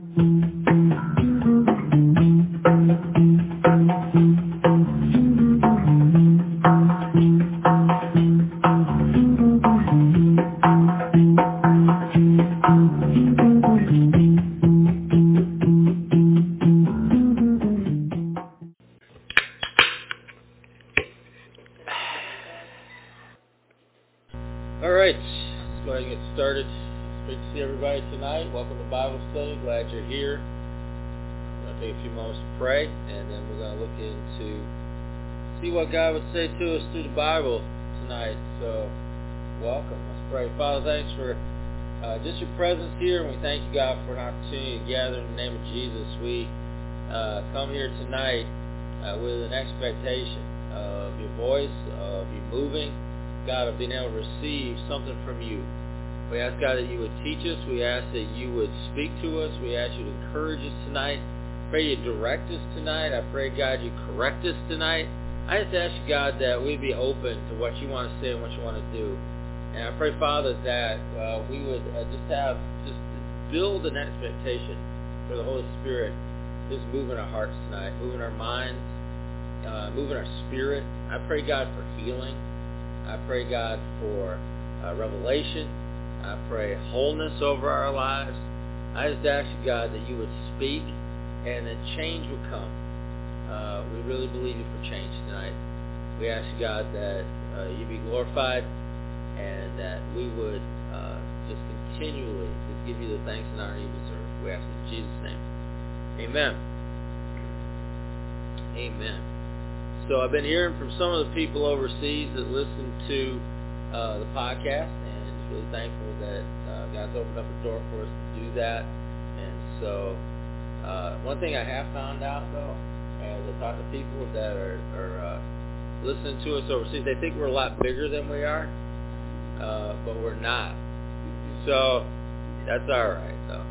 All for uh, just your presence here, and we thank you, God, for an opportunity to gather in the name of Jesus. We uh, come here tonight uh, with an expectation of your voice, of you moving God, of being able to receive something from you. We ask, God, that you would teach us. We ask that you would speak to us. We ask you to encourage us tonight. Pray you direct us tonight. I pray, God, you correct us tonight. I just ask you, God, that we be open to what you want to say and what you want to do. And I pray, Father, that uh, we would uh, just have, just build an expectation for the Holy Spirit just moving our hearts tonight, moving our minds, uh, moving our spirit. I pray, God, for healing. I pray, God, for uh, revelation. I pray wholeness over our lives. I just ask you, God, that you would speak and that change would come. Uh, we really believe you for change tonight. We ask you, God, that uh, you be glorified and that we would uh, just continually just give you the thanks and honor you deserve. We ask in Jesus' name. Amen. Amen. So I've been hearing from some of the people overseas that listen to uh, the podcast, and just really thankful that uh, God's opened up a door for us to do that. And so uh, one thing I have found out, though, as I talk to people that are, are uh, listening to us overseas, they think we're a lot bigger than we are, uh, but we're not. So that's all right, though.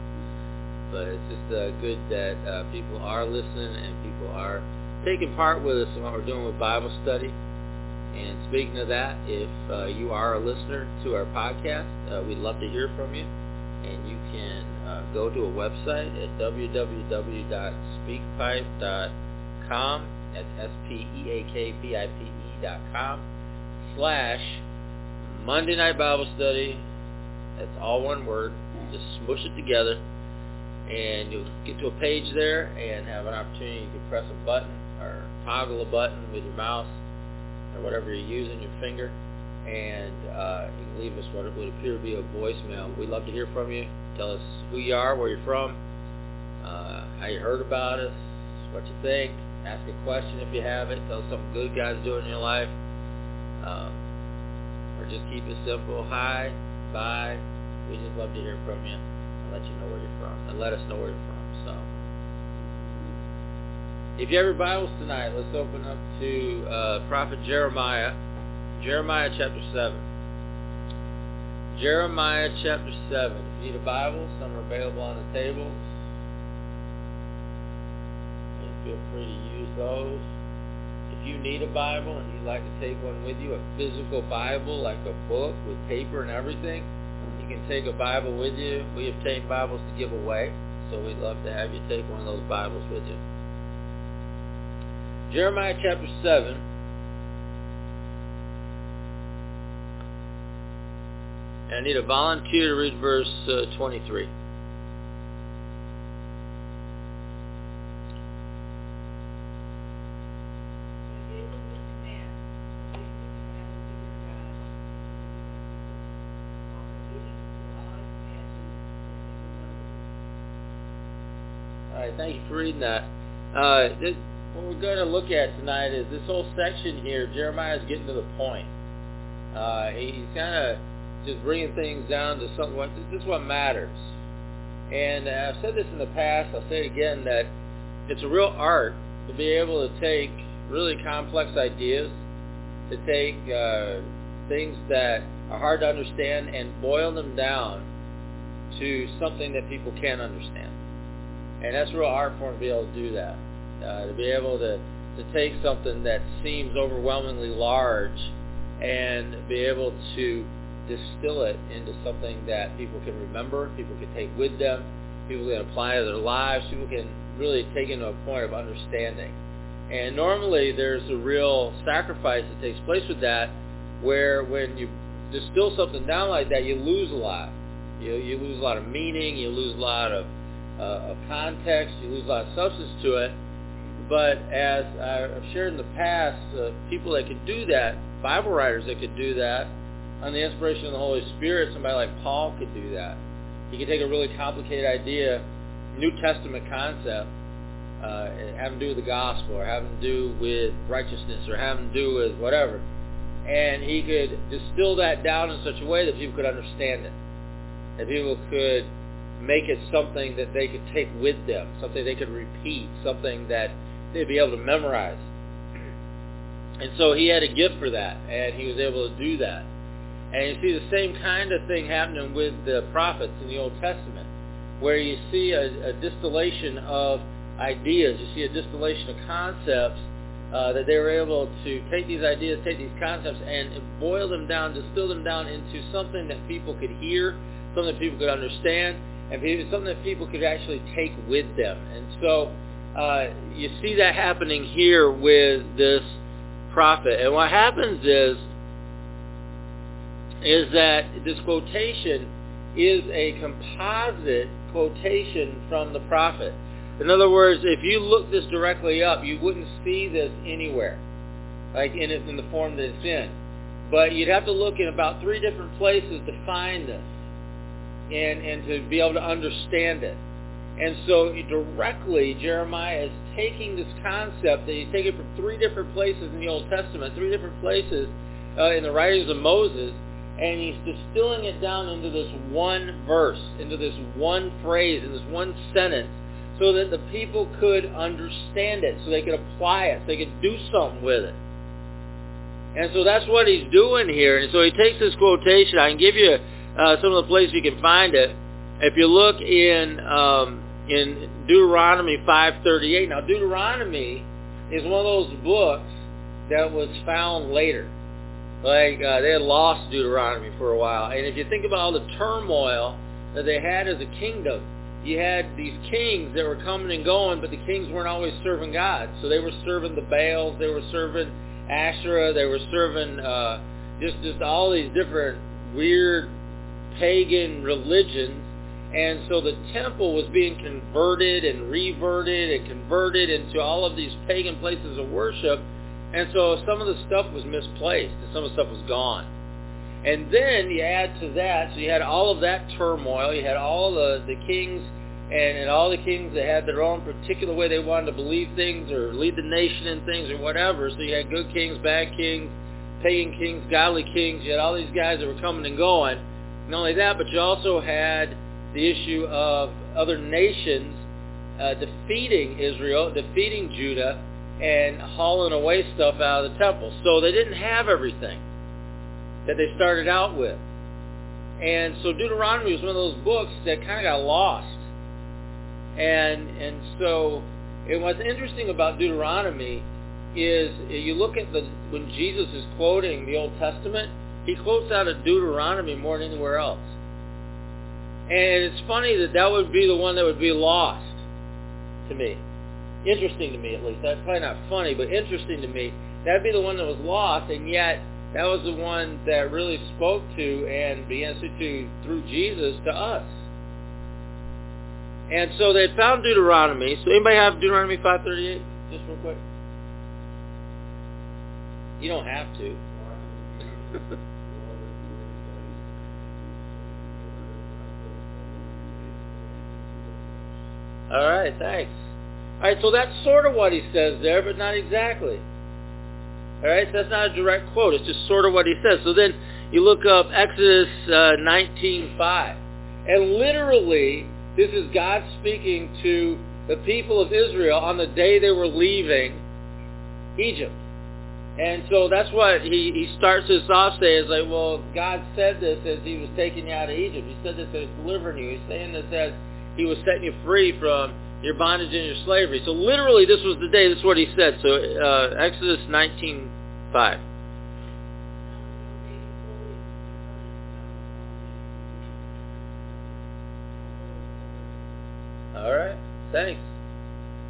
But it's just uh, good that uh, people are listening and people are taking part with us in what we're doing with Bible study. And speaking of that, if uh, you are a listener to our podcast, uh, we'd love to hear from you. And you can uh, go to a website at www.speakpipe.com. That's S-P-E-A-K-P-I-P-E dot com slash Monday Night Bible Study. That's all one word. Just smush it together. And you'll get to a page there and have an opportunity. You can press a button or toggle a button with your mouse or whatever you're using, your finger, and uh, you can leave us what would appear to be a voicemail. We'd love to hear from you. Tell us who you are, where you're from, uh, how you heard about us, what you think. Ask a question if you have it. Tell us something good God's doing in your life. Um, or just keep it simple. Hi, bye. We just love to hear from you and let you know where you're from. And let us know where you're from. So. If you have your Bibles tonight, let's open up to uh, Prophet Jeremiah, Jeremiah chapter 7. Jeremiah chapter 7. If you need a Bible, some are available on the tables. And feel free to use those. You need a Bible and you'd like to take one with you, a physical Bible, like a book with paper and everything, you can take a Bible with you. We obtain Bibles to give away, so we'd love to have you take one of those Bibles with you. Jeremiah chapter 7. And I need a volunteer to read verse uh, 23. Right, thank you for reading that. Uh, this, what we're going to look at tonight is this whole section here. Jeremiah is getting to the point. Uh, he's kind of just bringing things down to something. This is what matters. And I've said this in the past. I'll say it again that it's a real art to be able to take really complex ideas, to take uh, things that are hard to understand and boil them down to something that people can understand. And that's real art form to be able to do that. Uh, to be able to, to take something that seems overwhelmingly large and be able to distill it into something that people can remember, people can take with them, People can apply to their lives. People can really take into a point of understanding. And normally there's a real sacrifice that takes place with that where when you distill something down like that, you lose a lot. You, you lose a lot of meaning. You lose a lot of, uh, of context. You lose a lot of substance to it. But as I've shared in the past, uh, people that could do that, Bible writers that could do that, on the inspiration of the Holy Spirit, somebody like Paul could do that. He could take a really complicated idea, New Testament concept, uh, having to do with the gospel, or having to do with righteousness, or having to do with whatever, and he could distill that down in such a way that people could understand it, that people could make it something that they could take with them, something they could repeat, something that they'd be able to memorize. And so he had a gift for that, and he was able to do that. And you see the same kind of thing happening with the prophets in the Old Testament, where you see a, a distillation of ideas, you see a distillation of concepts uh, that they were able to take these ideas, take these concepts, and boil them down, distill them down into something that people could hear, something that people could understand, and something that people could actually take with them. And so uh, you see that happening here with this prophet. And what happens is, is that this quotation is a composite quotation from the prophet. In other words, if you look this directly up, you wouldn't see this anywhere, like in, in the form that it's in. But you'd have to look in about three different places to find this and, and to be able to understand it. And so directly, Jeremiah is taking this concept that he's taken from three different places in the Old Testament, three different places uh, in the writings of Moses, and he's distilling it down into this one verse, into this one phrase, in this one sentence, so that the people could understand it, so they could apply it, so they could do something with it. And so that's what he's doing here. And so he takes this quotation. I can give you uh, some of the places you can find it. If you look in um, in Deuteronomy 5:38. Now Deuteronomy is one of those books that was found later. Like uh, they had lost Deuteronomy for a while, and if you think about all the turmoil that they had as a kingdom, you had these kings that were coming and going, but the kings weren't always serving God. So they were serving the Baals, they were serving Asherah, they were serving uh, just just all these different weird pagan religions and so the temple was being converted and reverted and converted into all of these pagan places of worship. And so some of the stuff was misplaced and some of the stuff was gone. And then you add to that, so you had all of that turmoil. You had all the, the kings and, and all the kings that had their own particular way they wanted to believe things or lead the nation in things or whatever. So you had good kings, bad kings, pagan kings, godly kings. You had all these guys that were coming and going. Not only that, but you also had the issue of other nations uh, defeating Israel, defeating Judah, and hauling away stuff out of the temple. So they didn't have everything that they started out with. And so Deuteronomy was one of those books that kind of got lost. And and so and what's interesting about Deuteronomy is you look at the when Jesus is quoting the Old Testament, he quotes out of Deuteronomy more than anywhere else. And it's funny that that would be the one that would be lost to me. Interesting to me, at least. That's probably not funny, but interesting to me. That'd be the one that was lost, and yet that was the one that really spoke to and began to through Jesus to us. And so they found Deuteronomy. So anybody have Deuteronomy 538? Just real quick. You don't have to. All right, thanks. All right, so that's sort of what he says there, but not exactly. All right, that's not a direct quote. It's just sort of what he says. So then you look up Exodus uh, 19.5. And literally, this is God speaking to the people of Israel on the day they were leaving Egypt. And so that's what he, he starts this off saying, is like, well, God said this as he was taking you out of Egypt. He said this as delivering you. He's saying this as he was setting you free from your bondage and your slavery. So literally this was the day, this is what he said. So uh, Exodus 19.5. All right. Thanks.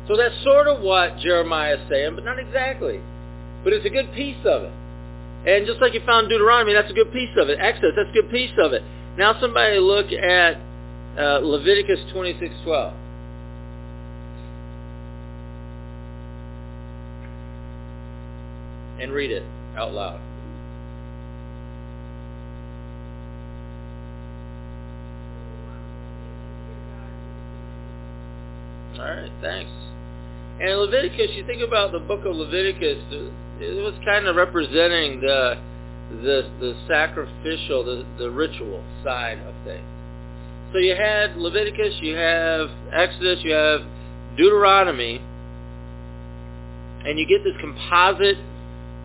So that's sort of what Jeremiah is saying, but not exactly. But it's a good piece of it. And just like you found Deuteronomy, that's a good piece of it. Exodus, that's a good piece of it. Now somebody look at uh, Leviticus 26:12. And read it out loud. All right, thanks. And Leviticus, you think about the book of Leviticus, it was kind of representing the the the sacrificial, the the ritual side of things. So you had Leviticus, you have Exodus, you have Deuteronomy, and you get this composite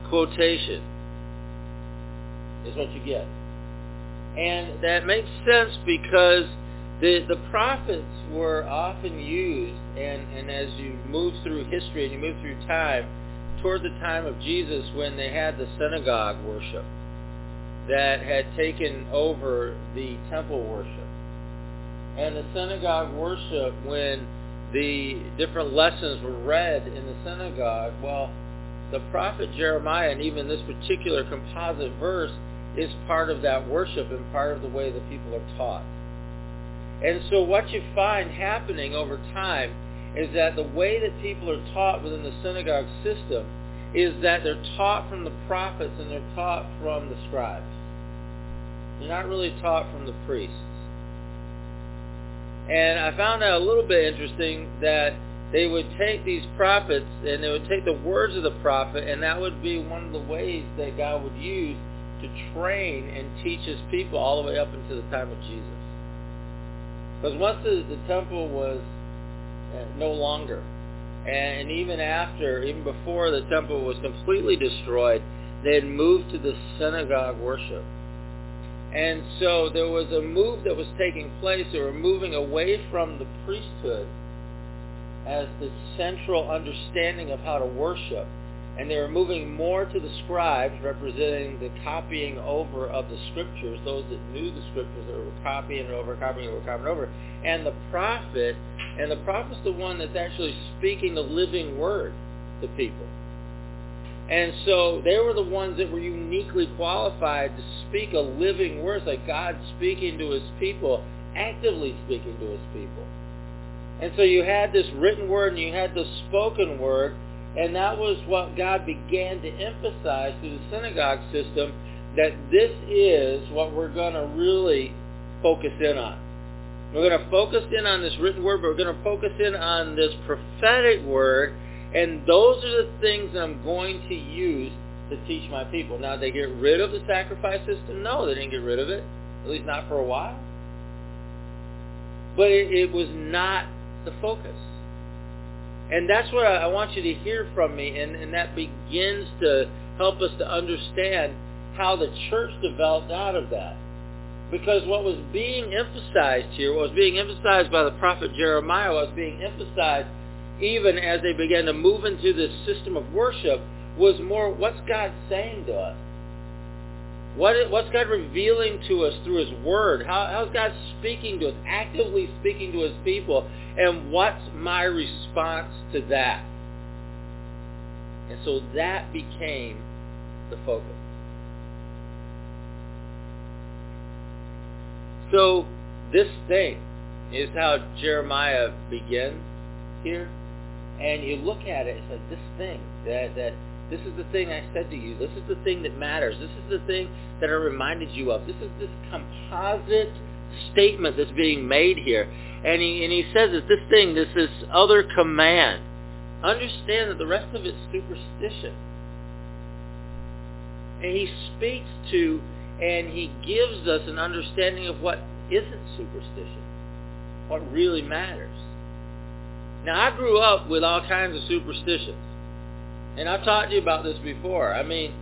quotation. Is what you get. And that makes sense because the, the prophets were often used, and, and as you move through history and you move through time, toward the time of Jesus when they had the synagogue worship that had taken over the temple worship. And the synagogue worship, when the different lessons were read in the synagogue, well, the prophet Jeremiah and even this particular composite verse is part of that worship and part of the way that people are taught. And so what you find happening over time is that the way that people are taught within the synagogue system is that they're taught from the prophets and they're taught from the scribes. They're not really taught from the priests. And I found that a little bit interesting that they would take these prophets and they would take the words of the prophet and that would be one of the ways that God would use to train and teach his people all the way up into the time of Jesus. Because once the, the temple was uh, no longer, and, and even after, even before the temple was completely destroyed, they had moved to the synagogue worship. And so there was a move that was taking place. They were moving away from the priesthood as the central understanding of how to worship and they were moving more to the scribes, representing the copying over of the scriptures, those that knew the scriptures that were copying it over, copying it over, copying it over, and the prophet, and the prophet's the one that's actually speaking the living word to people. And so they were the ones that were uniquely qualified to speak a living word, like God speaking to his people, actively speaking to his people. And so you had this written word and you had the spoken word, and that was what God began to emphasize through the synagogue system, that this is what we're going to really focus in on. We're going to focus in on this written word, but we're going to focus in on this prophetic word, and those are the things I'm going to use to teach my people. Now, they get rid of the sacrifice system? No, they didn't get rid of it, at least not for a while. But it, it was not the focus. And that's what I want you to hear from me, and, and that begins to help us to understand how the church developed out of that. Because what was being emphasized here, what was being emphasized by the prophet Jeremiah, what was being emphasized even as they began to move into this system of worship, was more what's God saying to us? What, what's God revealing to us through his word? How, how's God speaking to us, actively speaking to his people? And what's my response to that? And so that became the focus. So this thing is how Jeremiah begins here. And you look at it, it's like this thing that, that this is the thing I said to you. This is the thing that matters. This is the thing that I reminded you of. This is this composite statement that's being made here. And he, and he says that this thing, this, this other command, understand that the rest of it's superstition. And he speaks to and he gives us an understanding of what isn't superstition, what really matters. Now, I grew up with all kinds of superstitions. And I've talked to you about this before. I mean,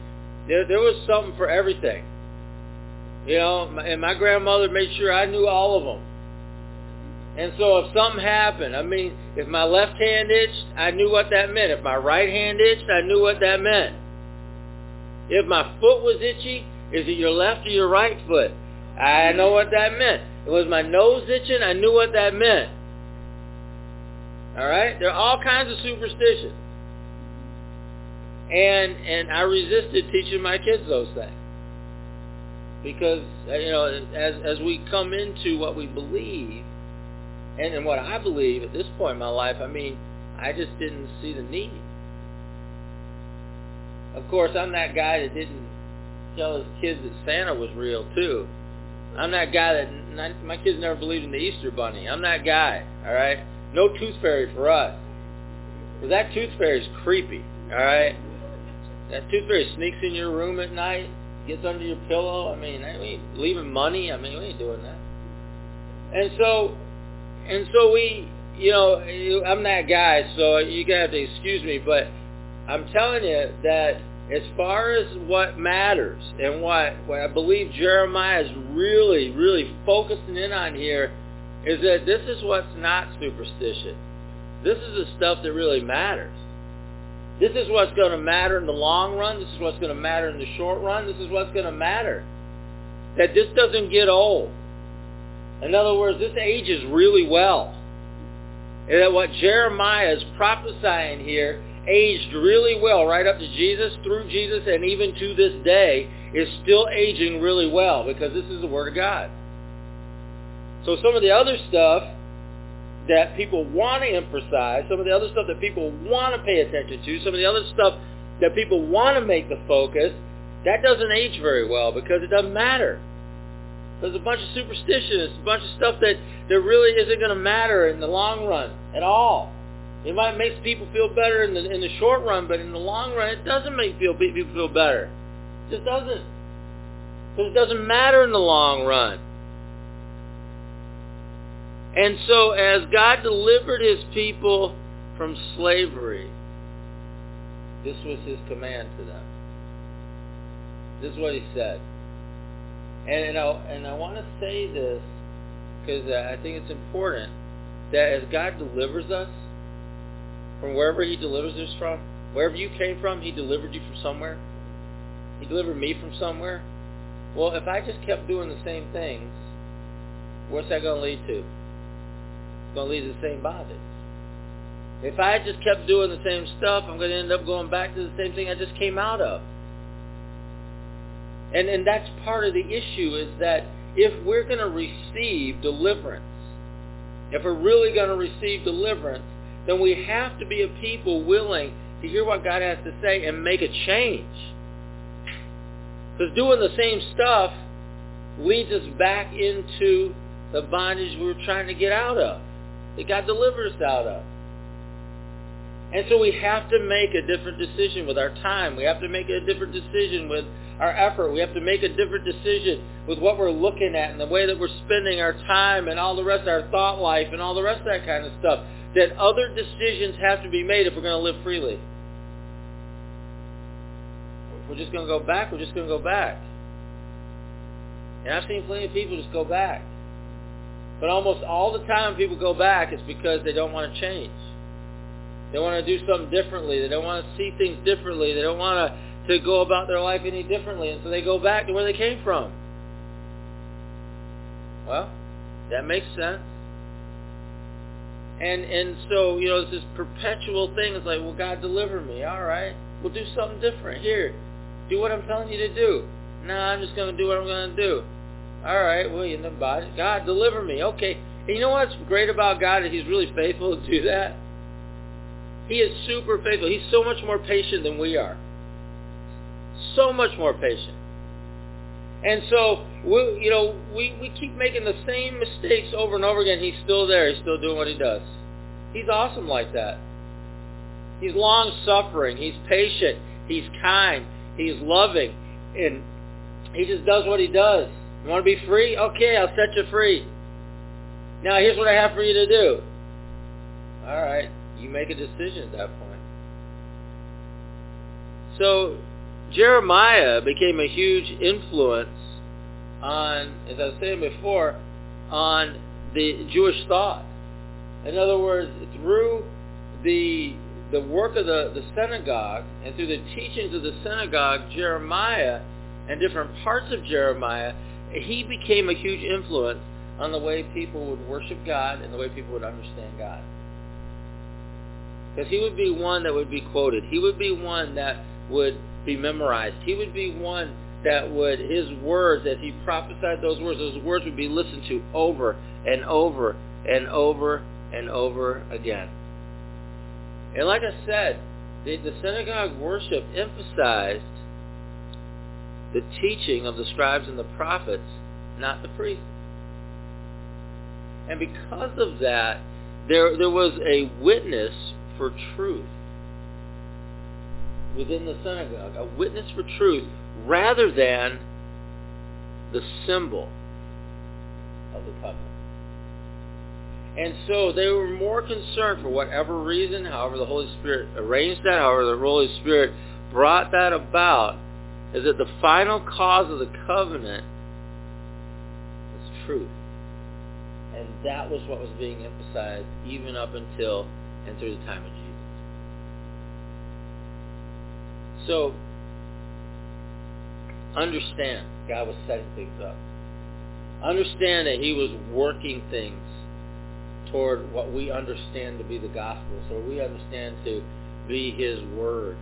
there, there was something for everything. You know, and my grandmother made sure I knew all of them. And so if something happened, I mean, if my left hand itched, I knew what that meant. If my right hand itched, I knew what that meant. If my foot was itchy, is it your left or your right foot? I know what that meant. It was my nose itching, I knew what that meant. All right? There are all kinds of superstitions. And and I resisted teaching my kids those things. Because uh, you know, as as we come into what we believe and, and what I believe at this point in my life, I mean, I just didn't see the need. Of course, I'm that guy that didn't tell his kids that Santa was real too. I'm that guy that my kids never believed in the Easter Bunny. I'm that guy. All right, no tooth fairy for us. Because that tooth fairy is creepy. All right, that tooth fairy sneaks in your room at night, gets under your pillow. I mean, I mean, leaving money. I mean, we ain't doing that. And so, and so we, you know, I'm that guy. So you gotta have to excuse me, but I'm telling you that as far as what matters and what, what I believe Jeremiah is really, really focusing in on here is that this is what's not superstition. This is the stuff that really matters. This is what's going to matter in the long run. This is what's going to matter in the short run. This is what's going to matter. That this doesn't get old. In other words, this ages really well. And that what Jeremiah is prophesying here aged really well right up to Jesus, through Jesus, and even to this day is still aging really well because this is the Word of God. So some of the other stuff that people want to emphasize, some of the other stuff that people want to pay attention to, some of the other stuff that people want to make the focus, that doesn't age very well because it doesn't matter. There's a bunch of superstitions, a bunch of stuff that, that really isn't going to matter in the long run at all. It might make people feel better in the in the short run, but in the long run, it doesn't make people people feel better. It just doesn't. Because it doesn't matter in the long run. And so as God delivered his people from slavery, this was his command to them. This is what he said. And, and, I, and I want to say this because I think it's important that as God delivers us, from wherever he delivers us from. Wherever you came from, he delivered you from somewhere. He delivered me from somewhere. Well, if I just kept doing the same things, what's that going to lead to? It's going to lead to the same bondage. If I just kept doing the same stuff, I'm going to end up going back to the same thing I just came out of. And and that's part of the issue is that if we're going to receive deliverance, if we're really going to receive deliverance, then we have to be a people willing to hear what God has to say and make a change. Because doing the same stuff leads us back into the bondage we're trying to get out of, that God delivers out of. And so we have to make a different decision with our time. We have to make a different decision with our effort. We have to make a different decision with what we're looking at and the way that we're spending our time and all the rest of our thought life and all the rest of that kind of stuff that other decisions have to be made if we're going to live freely. We're just going to go back, we're just going to go back. And I've seen plenty of people just go back. But almost all the time people go back is because they don't want to change. They want to do something differently. They don't want to see things differently. They don't want to, to go about their life any differently. And so they go back to where they came from. Well, that makes sense. And and so, you know, it's this perpetual thing. It's like, well, God deliver me. All right. We'll do something different. Here, do what I'm telling you to do. No, I'm just going to do what I'm going to do. All right. Well, you know, God deliver me. Okay. And you know what's great about God is he's really faithful to do that? He is super faithful. He's so much more patient than we are. So much more patient. And so, we, you know, we, we keep making the same mistakes over and over again. He's still there. He's still doing what he does. He's awesome like that. He's long-suffering. He's patient. He's kind. He's loving. And he just does what he does. You want to be free? Okay, I'll set you free. Now, here's what I have for you to do. All right. You make a decision at that point. So Jeremiah became a huge influence on, as I was saying before, on the Jewish thought. In other words, through the the work of the, the synagogue and through the teachings of the synagogue, Jeremiah and different parts of Jeremiah, he became a huge influence on the way people would worship God and the way people would understand God. Because he would be one that would be quoted. He would be one that would be memorized. He would be one that would, his words, as he prophesied those words, those words would be listened to over and over and over and over again. And like I said, the, the synagogue worship emphasized the teaching of the scribes and the prophets, not the priests. And because of that, there, there was a witness for truth within the synagogue, a witness for truth rather than the symbol of the covenant. And so they were more concerned for whatever reason, however the Holy Spirit arranged that, however the Holy Spirit brought that about, is that the final cause of the covenant is truth. And that was what was being emphasized even up until and through the time of Jesus. So, understand God was setting things up. Understand that he was working things toward what we understand to be the gospel. So we understand to be his word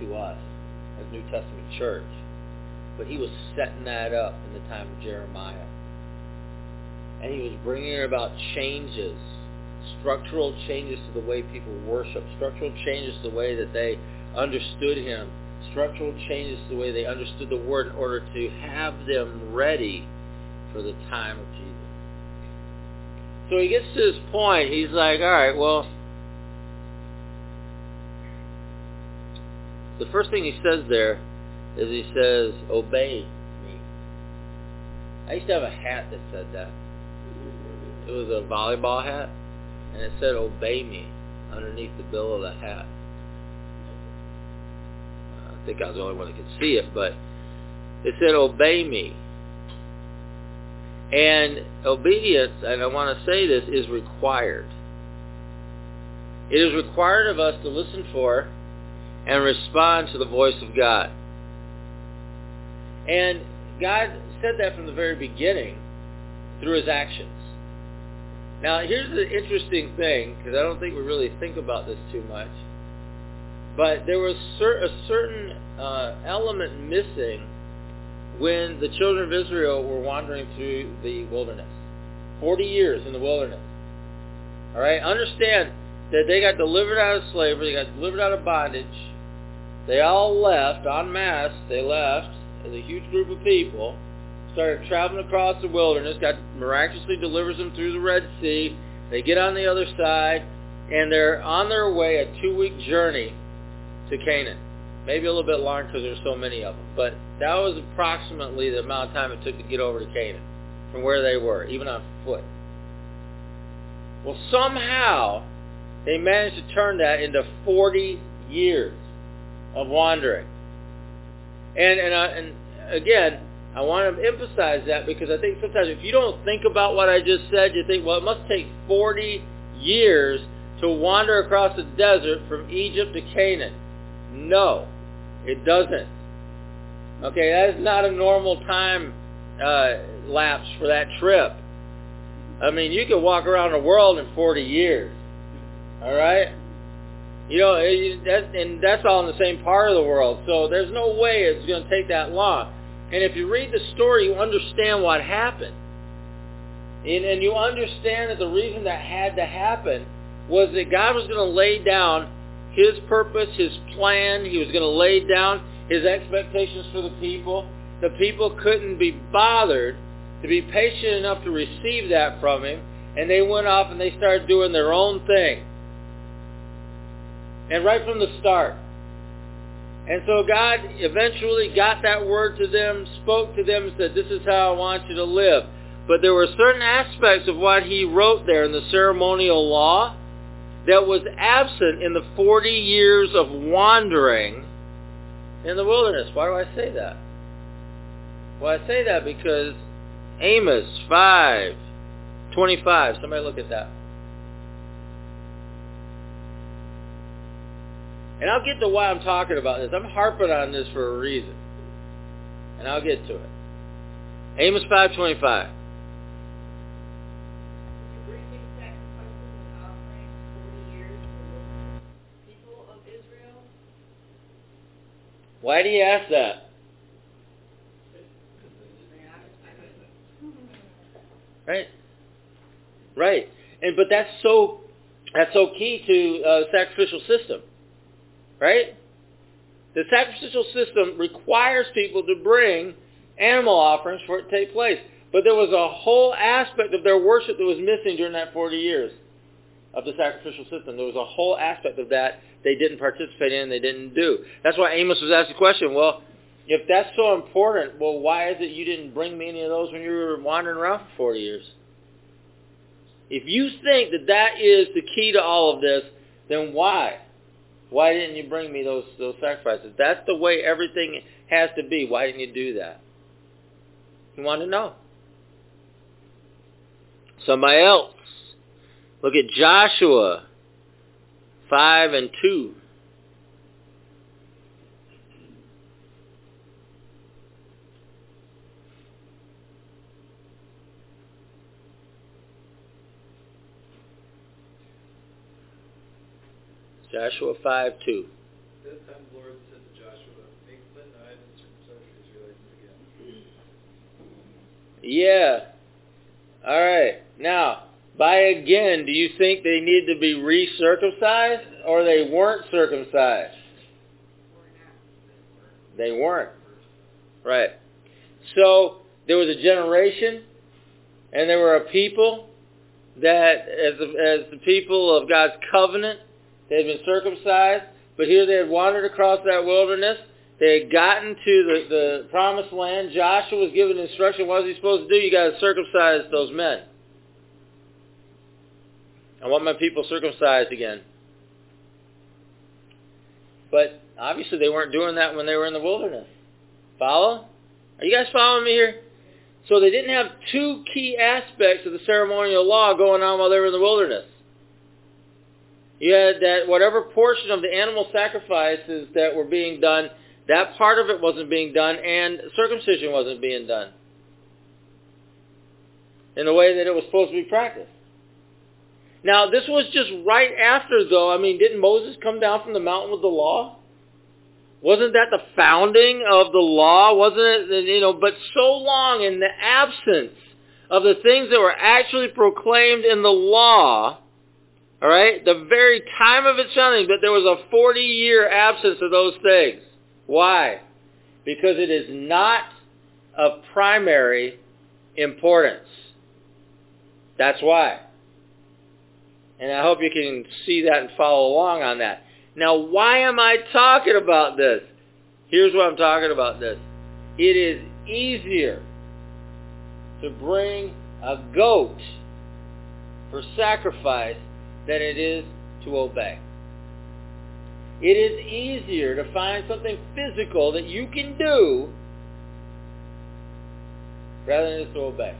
to us as New Testament church. But he was setting that up in the time of Jeremiah. And he was bringing about changes, structural changes to the way people worship, structural changes to the way that they understood him, structural changes to the way they understood the word in order to have them ready for the time of Jesus. So he gets to this point, he's like, all right, well, the first thing he says there is he says, obey me. I used to have a hat that said that. It was a volleyball hat, and it said, obey me underneath the bill of the hat. I think I was the only one that could see it, but it said, obey me. And obedience, and I want to say this, is required. It is required of us to listen for and respond to the voice of God. And God said that from the very beginning through his actions. Now, here's the interesting thing, because I don't think we really think about this too much. But there was a certain uh, element missing when the children of Israel were wandering through the wilderness. 40 years in the wilderness. All right? Understand that they got delivered out of slavery. They got delivered out of bondage. They all left en masse. They left as a huge group of people. Started traveling across the wilderness. God miraculously delivers them through the Red Sea. They get on the other side. And they're on their way, a two-week journey to Canaan. Maybe a little bit longer because there's so many of them. But that was approximately the amount of time it took to get over to Canaan from where they were, even on foot. Well, somehow they managed to turn that into 40 years of wandering. And, and, uh, and again, I want to emphasize that because I think sometimes if you don't think about what I just said, you think, well, it must take 40 years to wander across the desert from Egypt to Canaan. No. It doesn't. Okay, that is not a normal time uh, lapse for that trip. I mean, you could walk around the world in 40 years. All right? You know, it, that, and that's all in the same part of the world. So there's no way it's going to take that long. And if you read the story, you understand what happened. And, and you understand that the reason that had to happen was that God was going to lay down his purpose, his plan. He was going to lay down his expectations for the people. The people couldn't be bothered to be patient enough to receive that from him. And they went off and they started doing their own thing. And right from the start. And so God eventually got that word to them, spoke to them, and said, this is how I want you to live. But there were certain aspects of what he wrote there in the ceremonial law that was absent in the 40 years of wandering in the wilderness. Why do I say that? Well, I say that because Amos 5, 25. Somebody look at that. And I'll get to why I'm talking about this. I'm harping on this for a reason. And I'll get to it. Amos 525. Why do you ask that? Right, right, and but that's so that's so key to uh, the sacrificial system Right? The sacrificial system requires people to bring animal offerings for it to take place. But there was a whole aspect of their worship that was missing during that 40 years of the sacrificial system. There was a whole aspect of that they didn't participate in, they didn't do. That's why Amos was asked the question, well, if that's so important, well, why is it you didn't bring me any of those when you were wandering around for 40 years? If you think that that is the key to all of this, then why? Why didn't you bring me those those sacrifices? That's the way everything has to be. Why didn't you do that? You want to know. Somebody else. Look at Joshua 5 and 2. Joshua 5, 2. This time the Lord said to Joshua, Make flint knives and circumcise the Israelites again. Yeah. All right. Now, by again, do you think they need to be re-circumcised or they weren't circumcised? They weren't. Right. So there was a generation and there were a people that as the, as the people of God's covenant, they had been circumcised, but here they had wandered across that wilderness. They had gotten to the, the promised land. Joshua was given instruction. What was he supposed to do? You got to circumcise those men. I want my people circumcised again. But obviously they weren't doing that when they were in the wilderness. Follow? Are you guys following me here? So they didn't have two key aspects of the ceremonial law going on while they were in the wilderness. Had that whatever portion of the animal sacrifices that were being done, that part of it wasn't being done, and circumcision wasn't being done in the way that it was supposed to be practiced. Now, this was just right after, though. I mean, didn't Moses come down from the mountain with the law? Wasn't that the founding of the law? Wasn't it, you know, but so long in the absence of the things that were actually proclaimed in the law, all right, the very time of its founding, but there was a 40-year absence of those things. Why? Because it is not of primary importance. That's why. And I hope you can see that and follow along on that. Now, why am I talking about this? Here's what I'm talking about this. It is easier to bring a goat for sacrifice than it is to obey. It is easier to find something physical that you can do rather than to obey.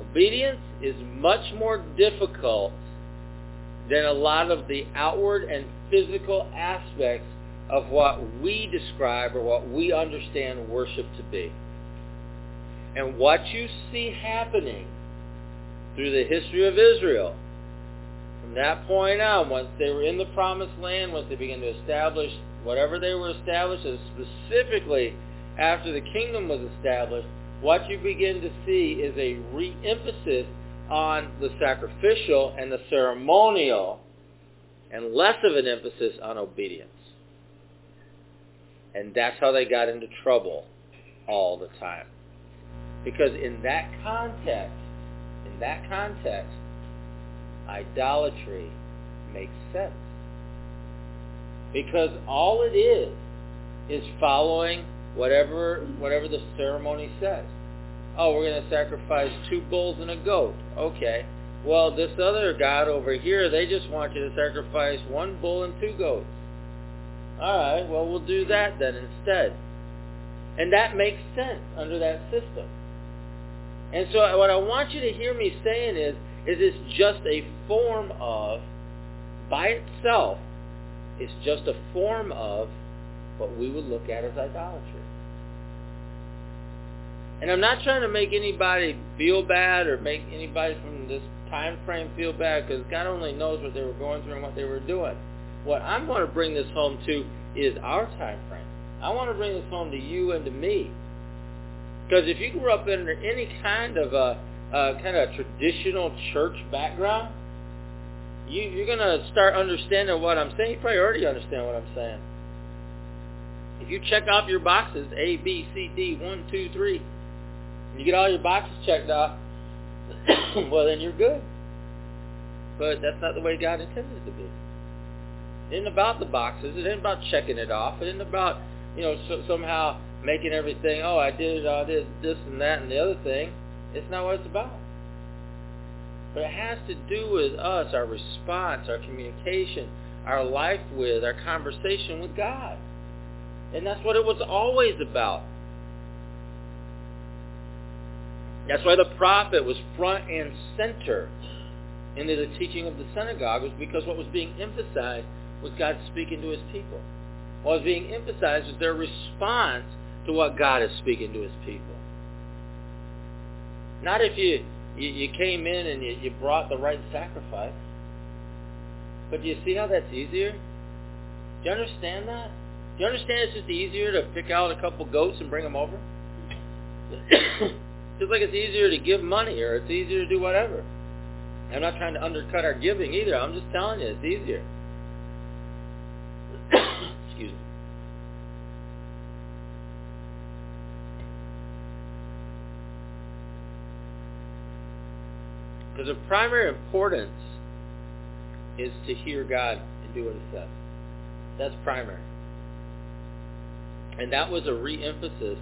Obedience is much more difficult than a lot of the outward and physical aspects of what we describe or what we understand worship to be. And what you see happening through the history of Israel, from that point on, once they were in the promised land, once they began to establish whatever they were established, and specifically after the kingdom was established, what you begin to see is a re-emphasis on the sacrificial and the ceremonial and less of an emphasis on obedience. And that's how they got into trouble all the time. Because in that context, that context, idolatry makes sense. Because all it is is following whatever whatever the ceremony says. Oh, we're going to sacrifice two bulls and a goat. Okay. Well, this other God over here, they just want you to sacrifice one bull and two goats. All right, well, we'll do that then instead. And that makes sense under that system. And so what I want you to hear me saying is, is it's just a form of, by itself, it's just a form of what we would look at as idolatry. And I'm not trying to make anybody feel bad or make anybody from this time frame feel bad because God only knows what they were going through and what they were doing. what I'm going to bring this home to is our time frame. I want to bring this home to you and to me. Because if you grew up in any kind of a, a kind of traditional church background, you, you're going to start understanding what I'm saying. You probably already understand what I'm saying. If you check off your boxes, A, B, C, D, one, two, three, and you get all your boxes checked off, well, then you're good. But that's not the way God intended it to be. It isn't about the boxes. It isn't about checking it off. It isn't about, you know, so, somehow making everything, oh, I did, I did this and that and the other thing. It's not what it's about. But it has to do with us, our response, our communication, our life with, our conversation with God. And that's what it was always about. That's why the prophet was front and center into the teaching of the synagogue was because what was being emphasized was God speaking to his people. What was being emphasized was their response to what God is speaking to his people. Not if you, you, you came in and you, you brought the right sacrifice. But do you see how that's easier? Do you understand that? Do you understand it's just easier to pick out a couple goats and bring them over? just like it's easier to give money or it's easier to do whatever. I'm not trying to undercut our giving either. I'm just telling you it's easier. Because of primary importance is to hear God and do what he says. That's primary. And that was a re-emphasis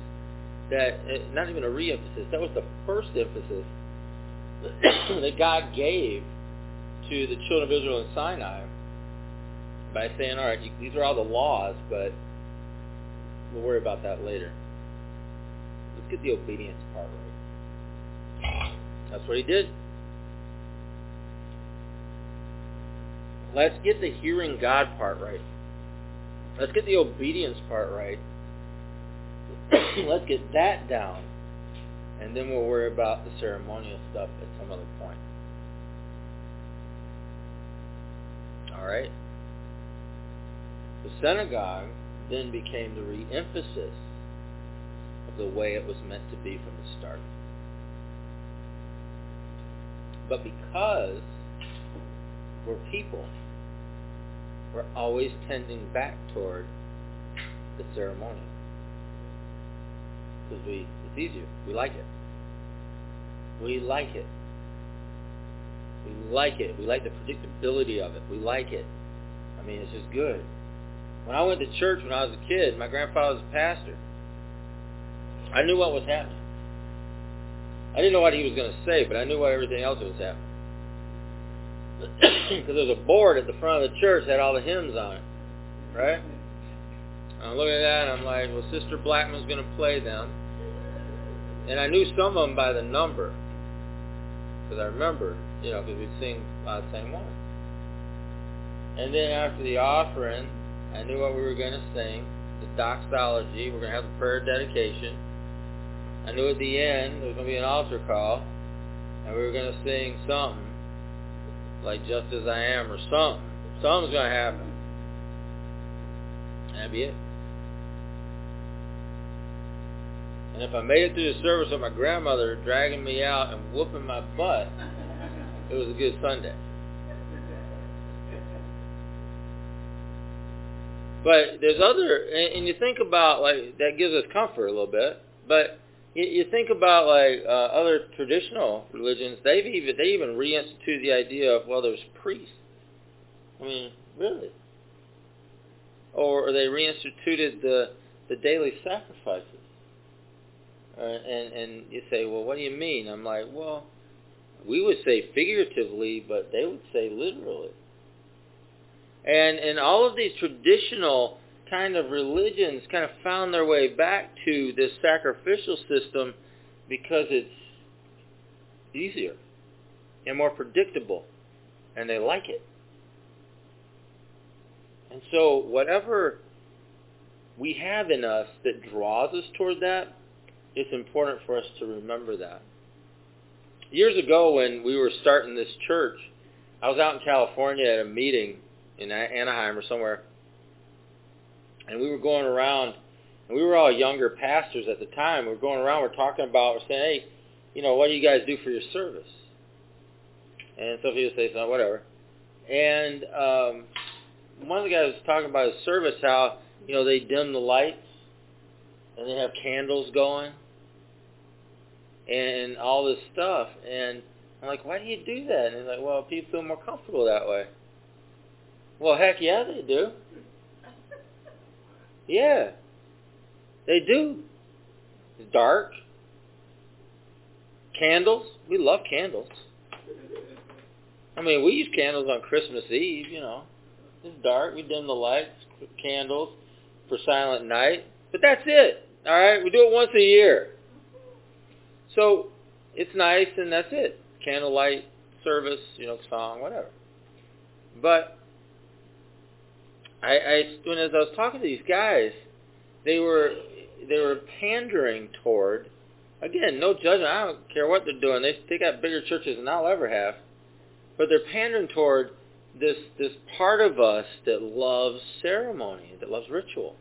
that, eh, not even a re-emphasis, that was the first emphasis that God gave to the children of Israel in Sinai by saying, all right, these are all the laws, but we'll worry about that later. Let's get the obedience part right. That's what he did. Let's get the hearing God part right. Let's get the obedience part right. Let's get that down. And then we'll worry about the ceremonial stuff at some other point. All right? The synagogue then became the re-emphasis of the way it was meant to be from the start. But because we're people, we're always tending back toward the ceremonial. Because we it's easier. We like it. We like it. We like it. We like the predictability of it. We like it. I mean, it's just good. When I went to church when I was a kid, my grandfather was a pastor. I knew what was happening. I didn't know what he was going to say, but I knew what everything else was happening. Because there was a board at the front of the church that had all the hymns on it, right? I'm looking at that and I'm like, well, Sister Blackman's going to play them. And I knew some of them by the number. Because I remember, you know, because we'd sing the same one. And then after the offering, I knew what we were going to sing. The doxology. We're going to have the prayer dedication. I knew at the end there was going to be an altar call. And we were going to sing something. Like Just As I Am or something. Something's going to happen. That'd be it. And if I made it through the service with my grandmother dragging me out and whooping my butt, it was a good Sunday. But there's other, and, you think about like that gives us comfort a little bit. But you, you think about like uh, other traditional religions, they've even they even reinstituted the idea of well, there's priests. I mean, really? Or they reinstituted the the daily sacrifices. Uh, and and you say, well, what do you mean? I'm like, well, we would say figuratively, but they would say literally. And and all of these traditional kind of religions kind of found their way back to this sacrificial system because it's easier and more predictable, and they like it. And so whatever we have in us that draws us toward that, it's important for us to remember that. Years ago when we were starting this church, I was out in California at a meeting in Anaheim or somewhere, and we were going around, and we were all younger pastors at the time. We were going around, we're talking about, we're saying, hey, you know, what do you guys do for your service? And Sophie would say something, whatever. And um, one of the guys was talking about his service, how you know they dim the lights and they have candles going and all this stuff. And I'm like, why do you do that? And he's like, well, people feel more comfortable that way. Well, heck yeah, they do. Yeah, they do. It's dark. Candles. We love candles. I mean, we use candles on Christmas Eve, you know. It's dark. We dim the lights, candles for silent night. But that's it. All right? We do it once a year. So it's nice and that's it. Candlelight service, you know, song, whatever. But I, I when as I was talking to these guys, they were they were pandering toward again, no judgment. I don't care what they're doing. They they got bigger churches than I'll ever have. But they're pandering toward this this part of us that loves ceremony, that loves ritual.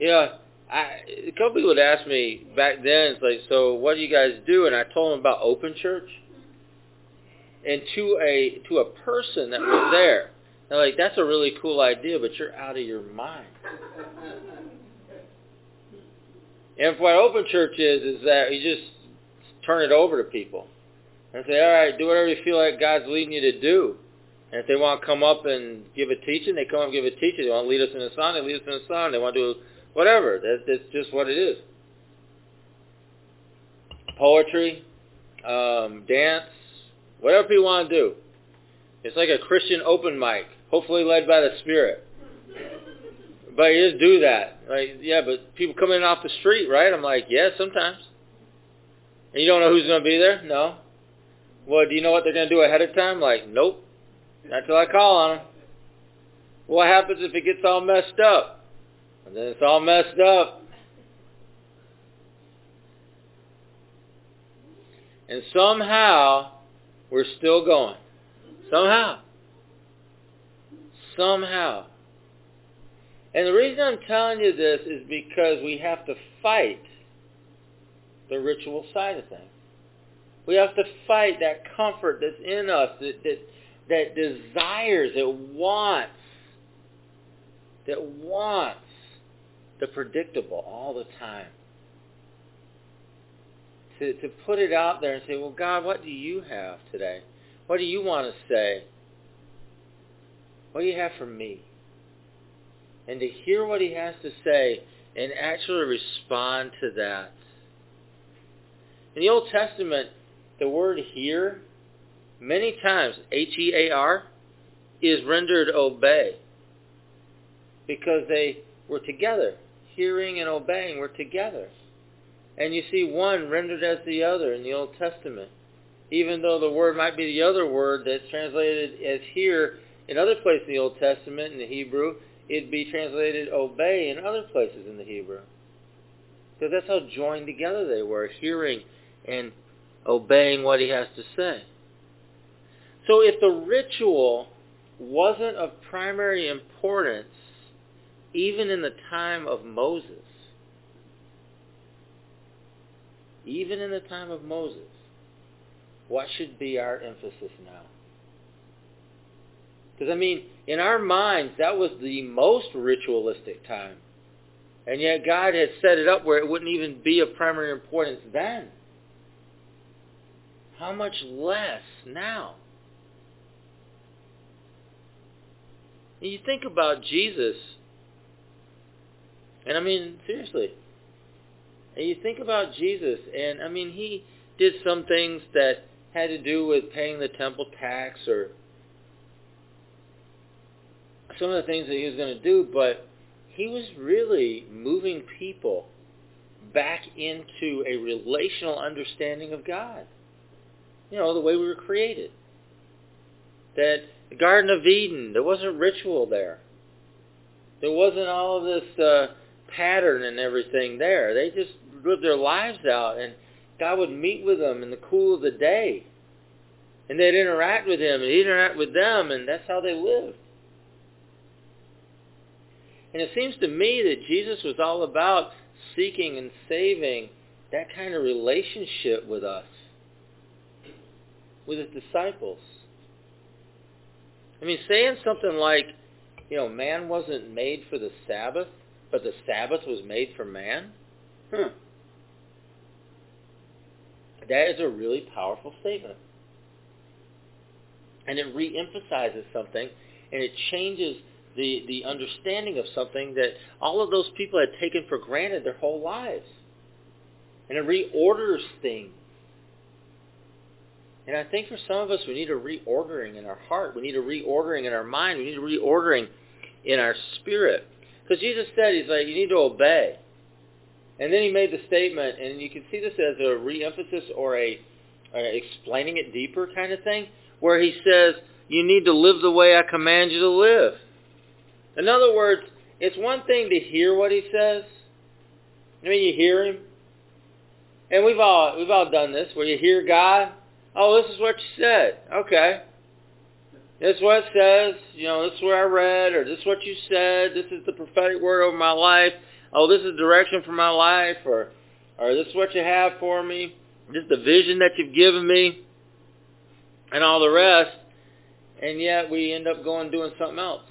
Yeah, I, a couple people would ask me back then, it's like, so what do you guys do? And I told them about open church. And to a to a person that was there, they're like, that's a really cool idea, but you're out of your mind. And what open church is, is that you just turn it over to people and say, all right, do whatever you feel like God's leading you to do. And if they want to come up and give a teaching, they come up and give a teaching. They want to lead us in a song, they lead us in a song. They want to do whatever. That, that's just what it is. Poetry, um, dance, whatever people want to do. It's like a Christian open mic, hopefully led by the Spirit. But you just do that. Like, yeah, but people come in off the street, right? I'm like, yeah, sometimes. And you don't know who's going to be there? No. Well, do you know what they're going to do ahead of time? Like, nope. Not till I call on them. What happens if it gets all messed up? And then it's all messed up. And somehow, we're still going. Somehow. Somehow. And the reason I'm telling you this is because we have to fight the ritual side of things. We have to fight that comfort that's in us, that, that, that desires, that wants, that wants the predictable all the time. To, to put it out there and say, well, God, what do you have today? What do you want to say? What do you have for me? And to hear what he has to say and actually respond to that. In the Old Testament, the word hear, many times, H-E-A-R, is rendered obey. Because they were together. Hearing and obeying were together. And you see one rendered as the other in the Old Testament. Even though the word might be the other word that's translated as here in other places in the Old Testament in the Hebrew, it'd be translated obey in other places in the Hebrew. Because that's how joined together they were, hearing and obeying what he has to say. So if the ritual wasn't of primary importance, even in the time of Moses, even in the time of Moses, what should be our emphasis now? Because, I mean, in our minds, that was the most ritualistic time. And yet God had set it up where it wouldn't even be of primary importance then. How much less now? You think about Jesus, and I mean, seriously, and you think about Jesus, and I mean, he did some things that had to do with paying the temple tax or some of the things that he was going to do, but he was really moving people back into a relational understanding of God you know, the way we were created. That the Garden of Eden, there wasn't ritual there. There wasn't all of this uh, pattern and everything there. They just lived their lives out, and God would meet with them in the cool of the day. And they'd interact with him, and he'd interact with them, and that's how they lived. And it seems to me that Jesus was all about seeking and saving that kind of relationship with us, with his disciples. I mean, saying something like, you know, man wasn't made for the Sabbath, but the Sabbath was made for man? Huh. That is a really powerful statement. And it reemphasizes something, and it changes the, the understanding of something that all of those people had taken for granted their whole lives. And it reorders things. And I think for some of us, we need a reordering in our heart. We need a reordering in our mind. We need a reordering in our spirit. Because Jesus said, he's like, you need to obey. And then he made the statement, and you can see this as a reemphasis or a, a explaining it deeper kind of thing, where he says, you need to live the way I command you to live. In other words, it's one thing to hear what he says. I mean, you hear him. And we've all, we've all done this, where you hear God. Oh, this is what you said. Okay. This is what it says. You know, this is where I read, or this is what you said. This is the prophetic word over my life. Oh, this is direction for my life, or, or this is what you have for me. This is the vision that you've given me, and all the rest. And yet we end up going doing something else.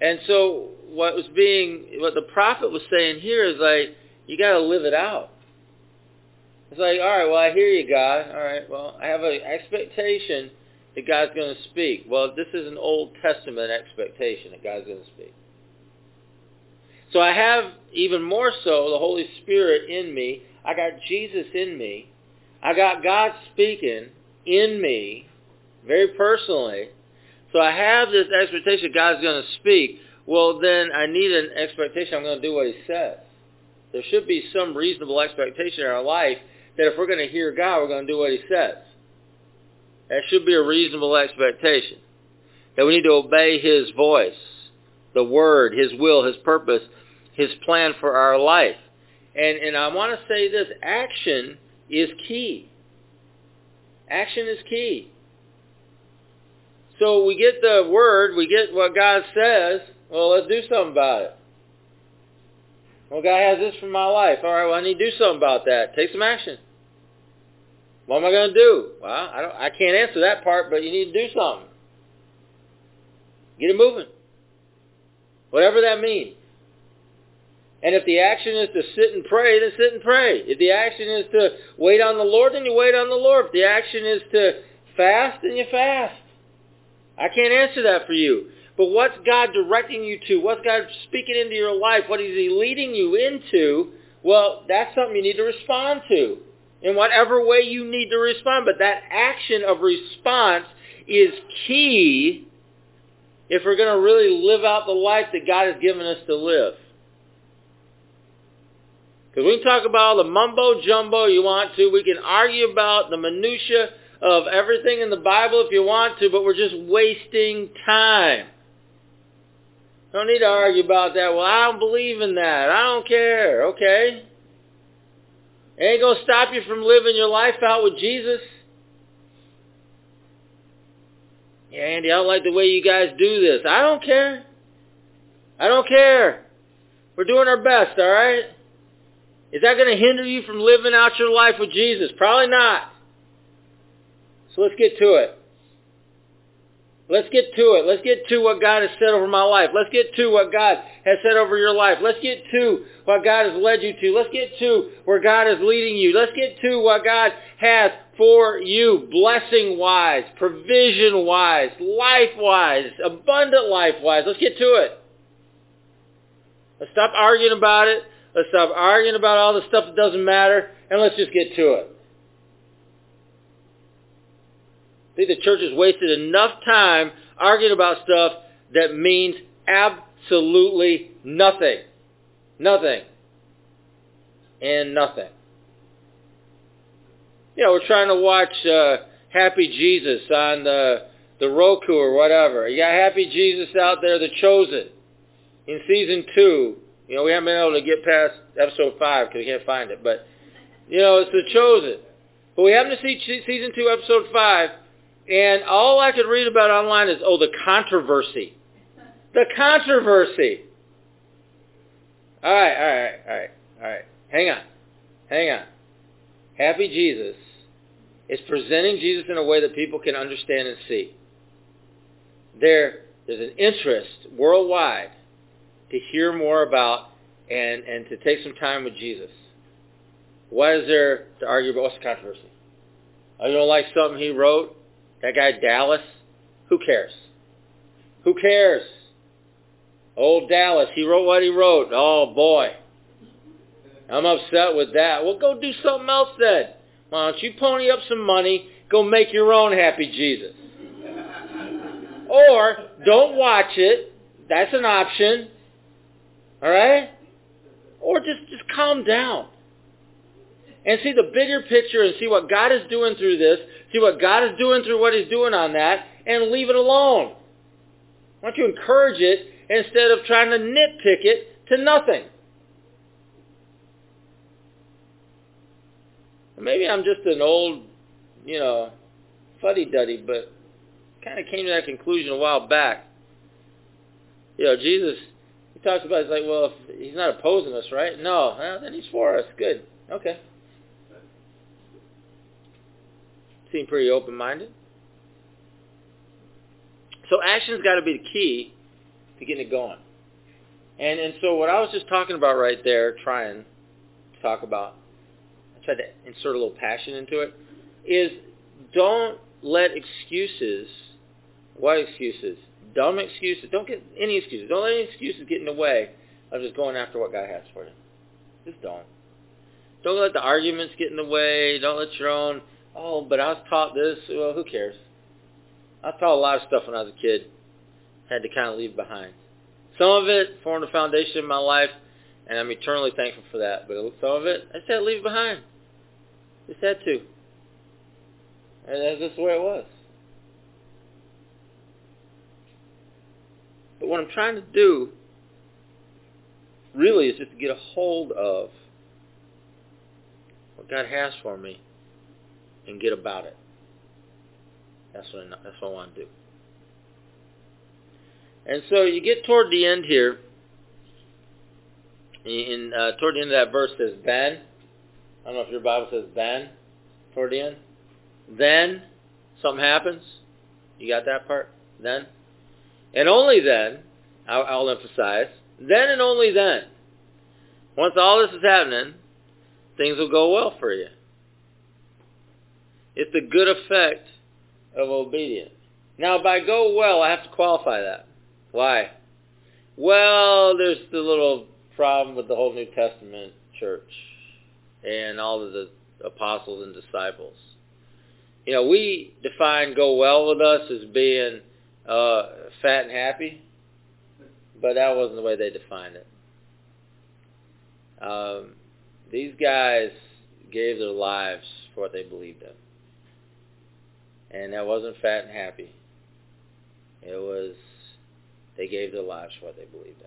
And so what was being, what the prophet was saying here is like, you got to live it out. It's like, all right, well, I hear you, God. All right, well, I have an expectation that God's going to speak. Well, this is an Old Testament expectation that God's going to speak. So I have even more so the Holy Spirit in me. I got Jesus in me. I got God speaking in me very personally. So I have this expectation God's going to speak. Well, then I need an expectation I'm going to do what he says. There should be some reasonable expectation in our life that if we're going to hear God, we're going to do what he says. That should be a reasonable expectation. That we need to obey his voice, the word, his will, his purpose, his plan for our life. And, and I want to say this, action is key. Action is key. So we get the word, we get what God says, well, let's do something about it. Well, God has this for my life. All right, well, I need to do something about that. Take some action. What am I going to do? Well, I, don't, I can't answer that part, but you need to do something. Get it moving. Whatever that means. And if the action is to sit and pray, then sit and pray. If the action is to wait on the Lord, then you wait on the Lord. If the action is to fast, then you fast. I can't answer that for you. But what's God directing you to? What's God speaking into your life? What is he leading you into? Well, that's something you need to respond to in whatever way you need to respond. But that action of response is key if we're going to really live out the life that God has given us to live. Because we can talk about all the mumbo jumbo you want to. We can argue about the minutia of everything in the Bible if you want to, but we're just wasting time. Don't need to argue about that. Well, I don't believe in that. I don't care. Okay. It ain't going to stop you from living your life out with Jesus. Yeah, Andy, I don't like the way you guys do this. I don't care. I don't care. We're doing our best, all right? Is that going to hinder you from living out your life with Jesus? Probably not. So let's get to it. Let's get to it. Let's get to what God has said over my life. Let's get to what God has said over your life. Let's get to what God has led you to. Let's get to where God is leading you. Let's get to what God has for you, blessing-wise, provision-wise, life-wise, abundant life-wise. Let's get to it. Let's stop arguing about it. Let's stop arguing about all the stuff that doesn't matter, and let's just get to it. I think the church has wasted enough time arguing about stuff that means absolutely nothing. Nothing. And nothing. You know, we're trying to watch uh, Happy Jesus on the, the Roku or whatever. You got Happy Jesus out there, The Chosen, in season two. You know, we haven't been able to get past episode five because we can't find it. But, you know, it's The Chosen. But we happen to see season two, episode five, and all I could read about online is, oh, the controversy. The controversy. All right, all right, all right, all right. Hang on. Hang on. Happy Jesus is presenting Jesus in a way that people can understand and see. There, there's an interest worldwide to hear more about and, and to take some time with Jesus. Why is there to argue about? What's the controversy? You don't like something he wrote? That guy Dallas? Who cares? Who cares? Old Dallas, he wrote what he wrote. Oh boy. I'm upset with that. Well, go do something else then. Why don't you pony up some money, go make your own happy Jesus. or don't watch it. That's an option. All right? Or just just calm down. And see the bigger picture and see what God is doing through this, see what God is doing through what he's doing on that, and leave it alone. Why don't you encourage it instead of trying to nitpick it to nothing? Maybe I'm just an old, you know, fuddy-duddy, but kind of came to that conclusion a while back. You know, Jesus, he talks about, he's like, well, if he's not opposing us, right? No, well, then he's for us. Good. Okay. Seem pretty open-minded. So action's got to be the key to getting it going. And and so what I was just talking about right there, trying to talk about, I tried to insert a little passion into it, is don't let excuses, what excuses? Dumb excuses. Don't get any excuses. Don't let any excuses get in the way of just going after what God has for you. Just don't. Don't let the arguments get in the way. Don't let your own Oh, but I was taught this. Well, who cares? I taught a lot of stuff when I was a kid. Had to kind of leave behind. Some of it formed the foundation of my life, and I'm eternally thankful for that. But some of it, I just had to leave behind. Just had to. And that's just the way it was. But what I'm trying to do really is just to get a hold of what God has for me and get about it. That's what I, that's what I want to do. And so you get toward the end here, in uh, toward the end of that verse says then. I don't know if your Bible says then toward the end. Then something happens. You got that part? Then. And only then, I'll, I'll emphasize, then and only then, once all this is happening, things will go well for you. It's the good effect of obedience. Now, by go well, I have to qualify that. Why? Well, there's the little problem with the whole New Testament church and all of the apostles and disciples. You know, we define go well with us as being uh, fat and happy, but that wasn't the way they defined it. Um, these guys gave their lives for what they believed in. And that wasn't fat and happy. It was, they gave their lives for what they believed in.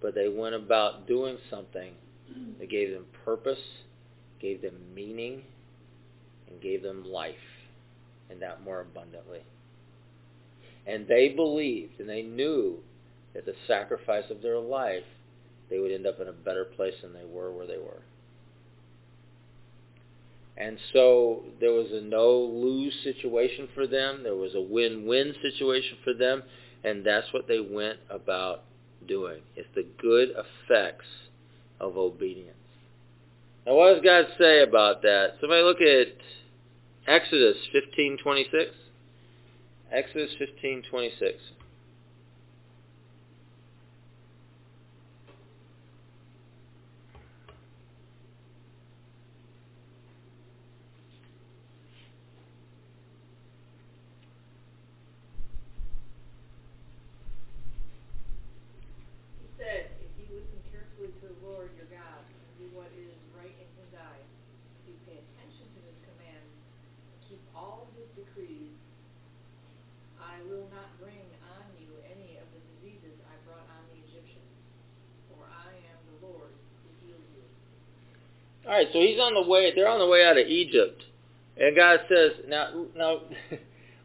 But they went about doing something that gave them purpose, gave them meaning, and gave them life, and that more abundantly. And they believed and they knew that the sacrifice of their life, they would end up in a better place than they were where they were. And so there was a no-lose situation for them. There was a win-win situation for them. And that's what they went about doing. It's the good effects of obedience. Now what does God say about that? Somebody look at Exodus 15:26. Exodus 15:26. So he's on the way. They're on the way out of Egypt, and God says, "Now, now,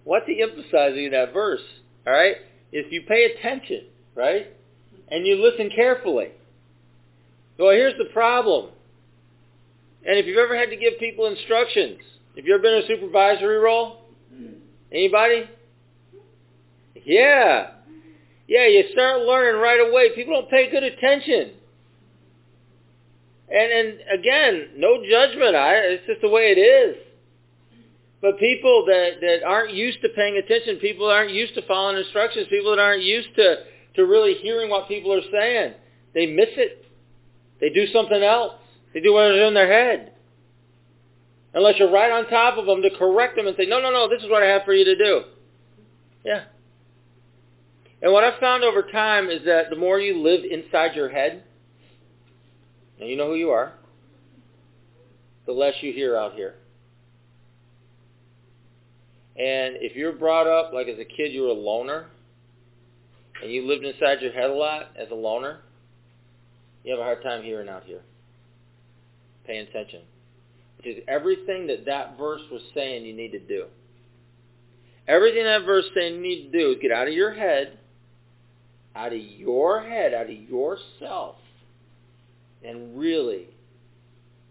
what's he emphasizing in that verse? All right, if you pay attention, right, and you listen carefully. Well, here's the problem. And if you've ever had to give people instructions, if you've ever been in a supervisory role, anybody? Yeah. Yeah, you start learning right away. People don't pay good attention. And and again, no judgment. I it's just the way it is. But people that, that aren't used to paying attention, people that aren't used to following instructions, people that aren't used to, to really hearing what people are saying, they miss it. They do something else. They do whatever's in their head. Unless you're right on top of them to correct them and say, no, no, no, this is what I have for you to do. Yeah. And what I've found over time is that the more you live inside your head, and you know who you are, the less you hear out here. And if you're brought up like as a kid you were a loner, and you lived inside your head a lot as a loner, you have a hard time hearing out here. Paying attention. Which is everything that that verse was saying you need to do. Everything that verse saying you need to do is get out of your head, out of your head, out of yourself, and really,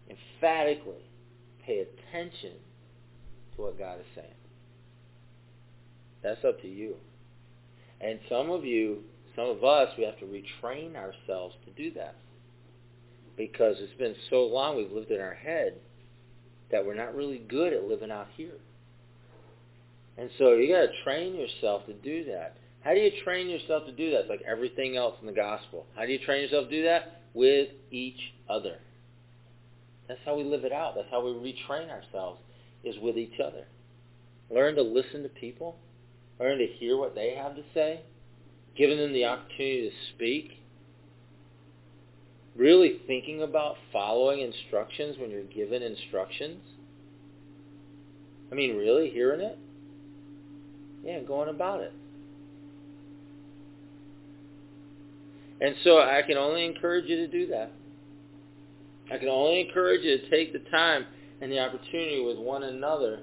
emphatically pay attention to what God is saying. That's up to you. And some of you, some of us, we have to retrain ourselves to do that. Because it's been so long we've lived in our head that we're not really good at living out here. And so you got to train yourself to do that. How do you train yourself to do that? It's like everything else in the gospel. How do you train yourself to do that? With each other. That's how we live it out. That's how we retrain ourselves, is with each other. Learn to listen to people learn to hear what they have to say, giving them the opportunity to speak, really thinking about following instructions when you're given instructions. I mean, really hearing it? Yeah, going about it. And so I can only encourage you to do that. I can only encourage you to take the time and the opportunity with one another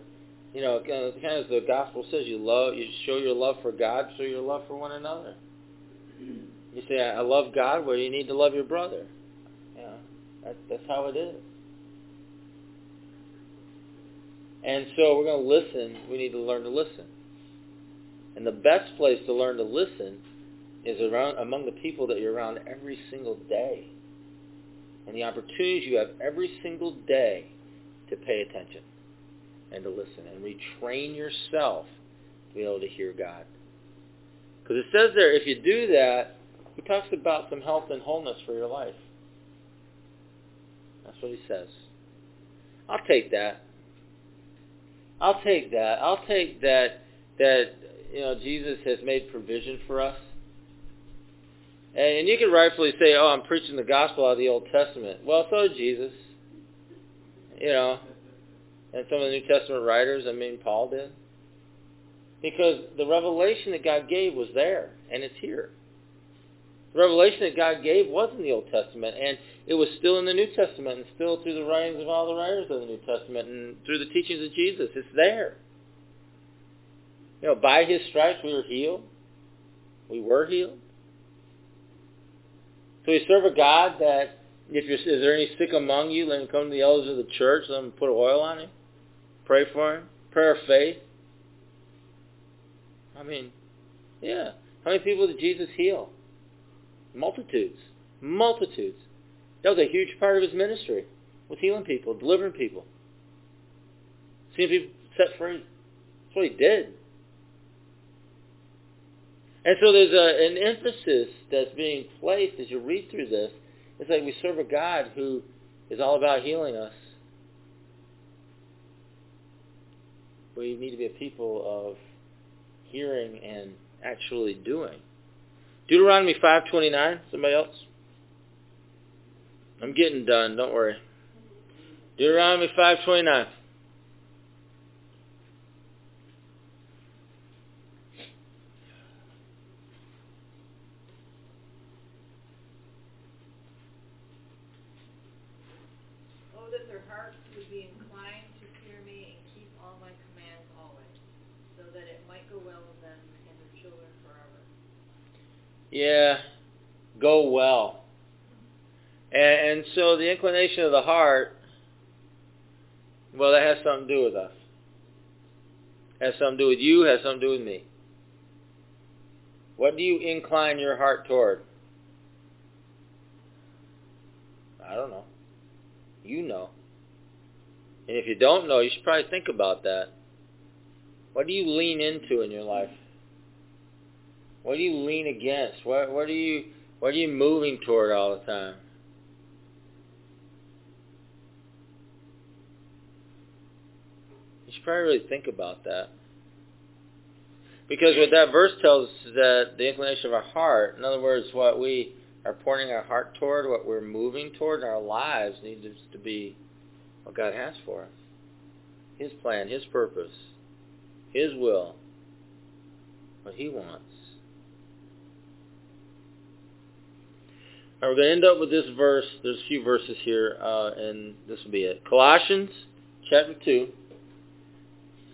you know, kind of as the gospel says, you love, you show your love for God, show your love for one another. You say, I love God, well, you need to love your brother. Yeah, that, that's how it is. And so we're going to listen. We need to learn to listen. And the best place to learn to listen is around among the people that you're around every single day. And the opportunities you have every single day to pay attention and to listen and retrain yourself to be able to hear God. Because it says there, if you do that, he talks about some health and wholeness for your life. That's what he says. I'll take that. I'll take that. I'll take that that you know Jesus has made provision for us. And you can rightfully say, "Oh, I'm preaching the gospel out of the Old Testament." Well, so did Jesus. You know, and some of the New Testament writers, I mean, Paul did. Because the revelation that God gave was there, and it's here. The revelation that God gave was in the Old Testament, and it was still in the New Testament, and still through the writings of all the writers of the New Testament, and through the teachings of Jesus. It's there. You know, by his stripes we were healed. We were healed. So we serve a God that, if you're, is there any sick among you, let him come to the elders of the church, let him put oil on him. Pray for him. Prayer of faith. I mean, yeah. How many people did Jesus heal? Multitudes. Multitudes. That was a huge part of his ministry, was healing people, delivering people, seeing people set free. That's what he did. And so there's a, an emphasis that's being placed as you read through this. It's like we serve a God who is all about healing us. we need to be a people of hearing and actually doing. Deuteronomy 5:29. Somebody else? I'm getting done. Don't worry. Deuteronomy 5:29. Oh, that heart would be inclined to fear me and keep all my commands always, so that it might go well with them and their children forever. Yeah, go well. And, and so the inclination of the heart, well, that has something to do with us. Has something to do with you, has something to do with me. What do you incline your heart toward? I don't know. You know. And if you don't know, you should probably think about that. What do you lean into in your life? What do you lean against? What what are you what are you moving toward all the time? You should probably really think about that. Because what that verse tells us is that the inclination of our heart, in other words, what we are pointing our heart toward, what we're moving toward in our lives needs to be what God has for us. His plan, His purpose, His will, what He wants. Now we're going to end up with this verse. There's a few verses here, uh, and this will be it. Colossians chapter 2.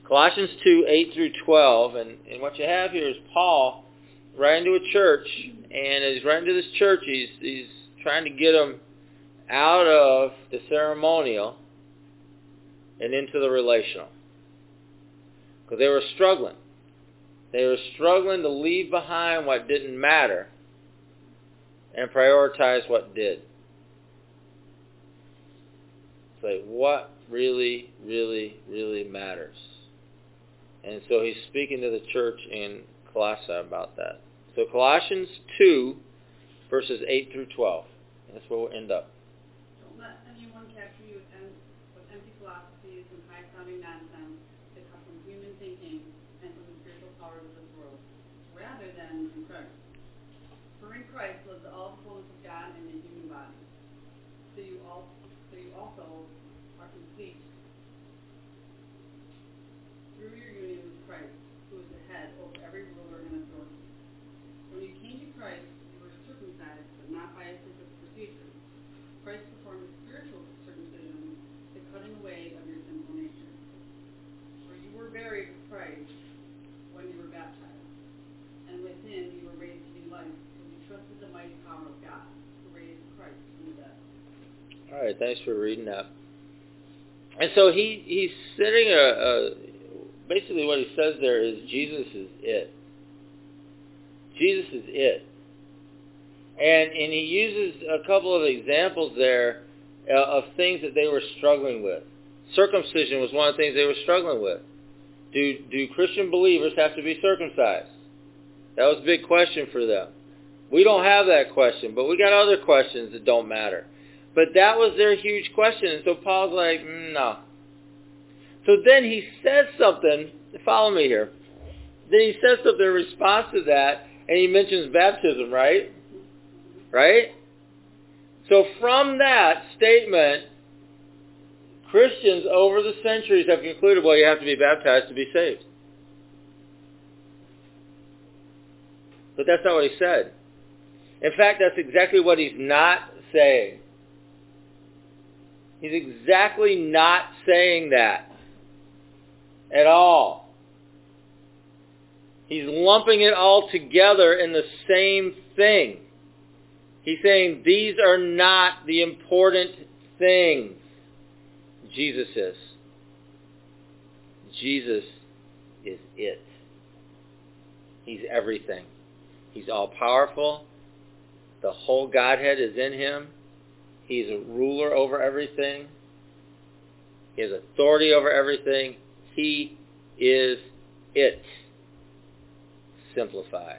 Colossians 2, 8 through 12. And, and what you have here is Paul writing to a church. And as he's writing to this church, he's, he's trying to get them out of the ceremonial and into the relational. Because they were struggling. They were struggling to leave behind what didn't matter and prioritize what did. It's like what really, really, really matters. And so he's speaking to the church in Colossae about that. So Colossians 2, verses 8 through 12. That's where we'll end up. Don't let anyone capture you with, em- with empty philosophies and high-sounding nonsense that come from human thinking and from the spiritual powers of this world, rather than from Christ. For in Christ lives all the fullness of God in a human body. So you, all, so you also are complete through your union with Christ, who is the head over every ruler and authority. When you came to Christ, you were circumcised, but not by a physical procedure. Christ performed a spiritual circumcision, the cutting away of your sinful nature. For you were buried with Christ when you were baptized, and with him you were raised to new life, because you trusted the mighty power of God, who raised Christ from the dead. All right, thanks for reading that. And so he he's sitting a, a basically what he says there is Jesus is it. Jesus is it. And and he uses a couple of examples there uh, of things that they were struggling with. Circumcision was one of the things they were struggling with. Do do Christian believers have to be circumcised? That was a big question for them. We don't have that question, but we got other questions that don't matter. But that was their huge question. And so Paul's like, mm, no. So then he says something. Follow me here. Then he says something in response to that, and he mentions baptism, right? Right? So from that statement, Christians over the centuries have concluded, well, you have to be baptized to be saved. But that's not what he said. In fact, that's exactly what he's not saying. He's exactly not saying that at all. He's lumping it all together in the same thing. He's saying these are not the important things. Jesus is. Jesus is it. He's everything. He's all powerful. The whole Godhead is in him. He's a ruler over everything. He has authority over everything. He is it. Simplify.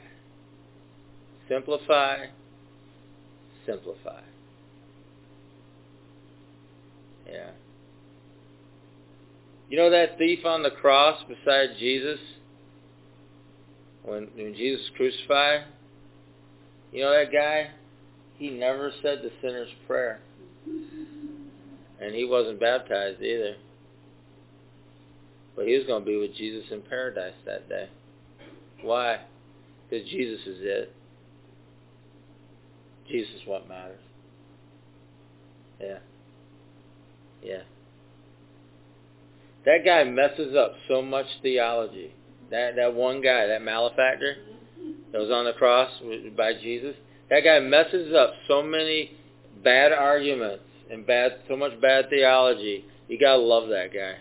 Simplify. Simplify. Yeah. You know that thief on the cross beside Jesus? When, when Jesus crucified? You know that guy? He never said the sinner's prayer. And he wasn't baptized either. But he was going to be with Jesus in paradise that day. Why? Because Jesus is it. Jesus is what matters. Yeah. Yeah. That guy messes up so much theology. That that one guy, that malefactor that was on the cross by Jesus, that guy messes up so many bad arguments and bad so much bad theology. You gotta love that guy.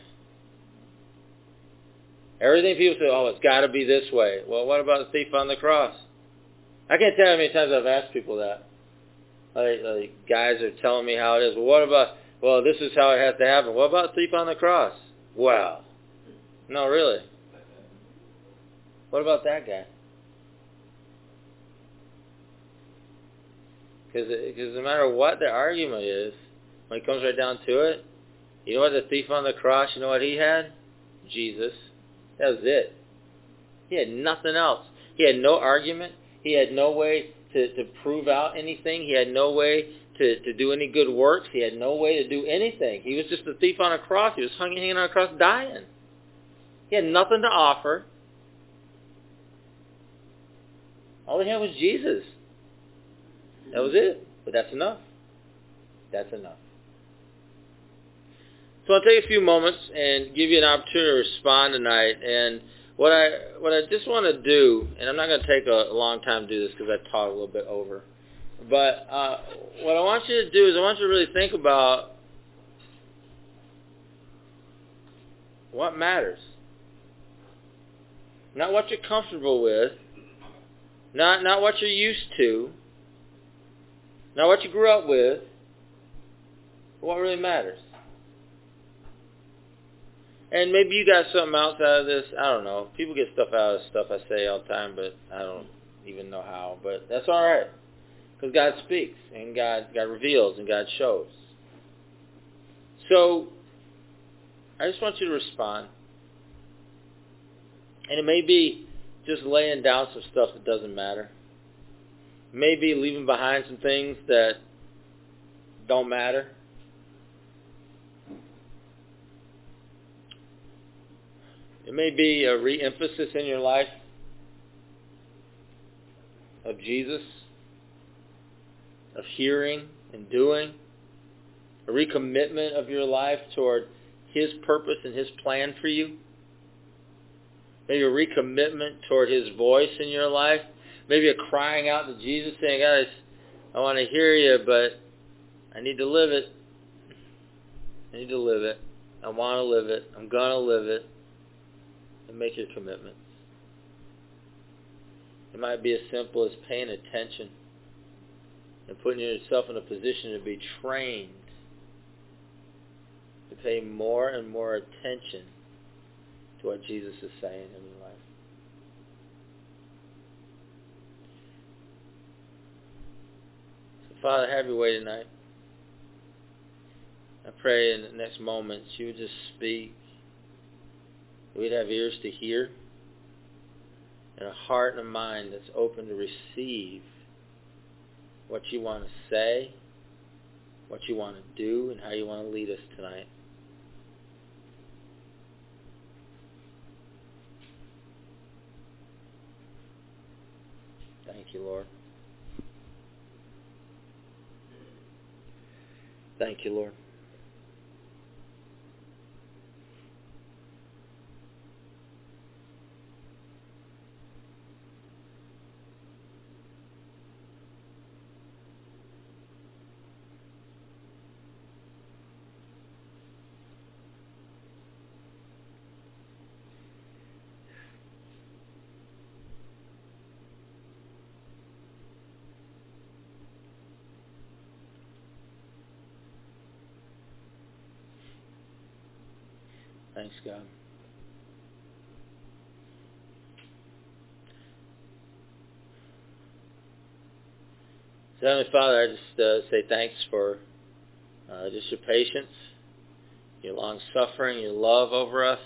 Everything people say, oh, it's got to be this way. Well, what about the thief on the cross? I can't tell you how many times I've asked people that. Like, like guys are telling me how it is. Well, what about? Well, this is how it has to happen. What about thief on the cross? Well, no, really. What about that guy? Because no matter what the argument is, when it comes right down to it, you know what the thief on the cross, you know what he had? Jesus. That was it. He had nothing else. He had no argument. He had no way to, to prove out anything. He had no way to, to do any good works. He had no way to do anything. He was just a thief on a cross. He was hanging on a cross dying. He had nothing to offer. All he had was Jesus. That was it. But that's enough. That's enough. So I'll take a few moments and give you an opportunity to respond tonight. And what I what I just want to do, and I'm not going to take a, a long time to do this because I talked a little bit over. But uh, what I want you to do is I want you to really think about what matters. Not what you're comfortable with, not not what you're used to, not what you grew up with, what really matters. And maybe you got something else out of this. I don't know. People get stuff out of stuff I say all the time, but I don't even know how. But that's all right. Because God speaks, and God, God reveals, and God shows. So, I just want you to respond. And it may be just laying down some stuff that doesn't matter. Maybe leaving behind some things that don't matter. It may be a re-emphasis in your life of Jesus, of hearing and doing, a recommitment of your life toward his purpose and his plan for you. Maybe a recommitment toward his voice in your life. Maybe a crying out to Jesus saying, guys, I want to hear you, but I need to live it. I need to live it. I want to live it. I'm going to live it and make your commitments. It might be as simple as paying attention and putting yourself in a position to be trained to pay more and more attention to what Jesus is saying in your life. Father, have your way tonight. I pray in the next moments you would just speak We'd have ears to hear and a heart and a mind that's open to receive what you want to say, what you want to do, and how you want to lead us tonight. Thank you, Lord. Thank you, Lord. Thanks, God. So, Heavenly Father, I just uh, say thanks for uh, just your patience, your long suffering, your love over us.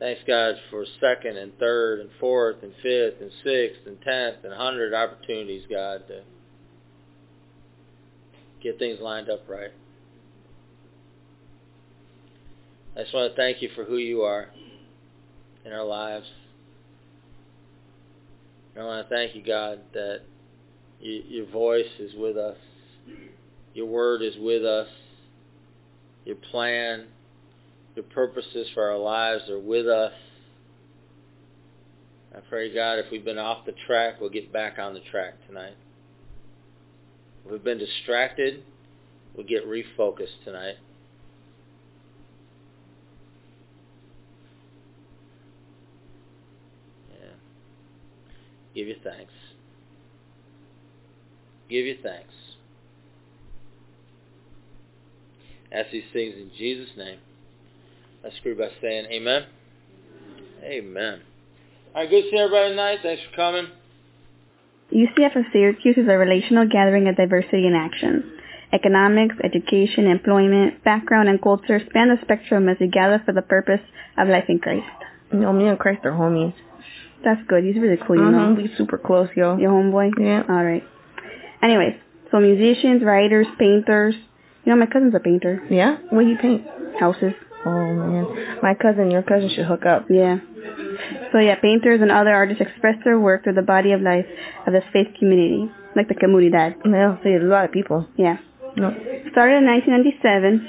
Thanks, God, for second and third and fourth and fifth and sixth and tenth and hundred opportunities, God, to get things lined up right. I just want to thank you for who you are in our lives. And I want to thank you, God, that you, your voice is with us. Your word is with us. Your plan your purposes for our lives are with us. I pray, God, if we've been off the track, we'll get back on the track tonight. If we've been distracted, we'll get refocused tonight. Yeah. Give you thanks. Give you thanks. Ask these things in Jesus' name. Let's agree by saying amen. Amen. All right, good seeing everybody tonight. Thanks for coming. UCF of Syracuse is a relational gathering of diversity in action. Economics, education, employment, background, and culture span the spectrum as we gather for the purpose of life in Christ. You know, me and Christ are homies. That's good. He's really cool, you know. Mm-hmm. We super close, yo. Your homeboy? Yeah. All right. Anyways, so musicians, writers, painters. You know, my cousin's a painter. Yeah? What do you paint? Houses. Oh, man. My cousin, your cousin should hook up. Yeah. So yeah, painters and other artists express their work through the body of life of this faith community, like the comunidad. Yeah, see, a lot of people. Yeah. No. Started in 1997.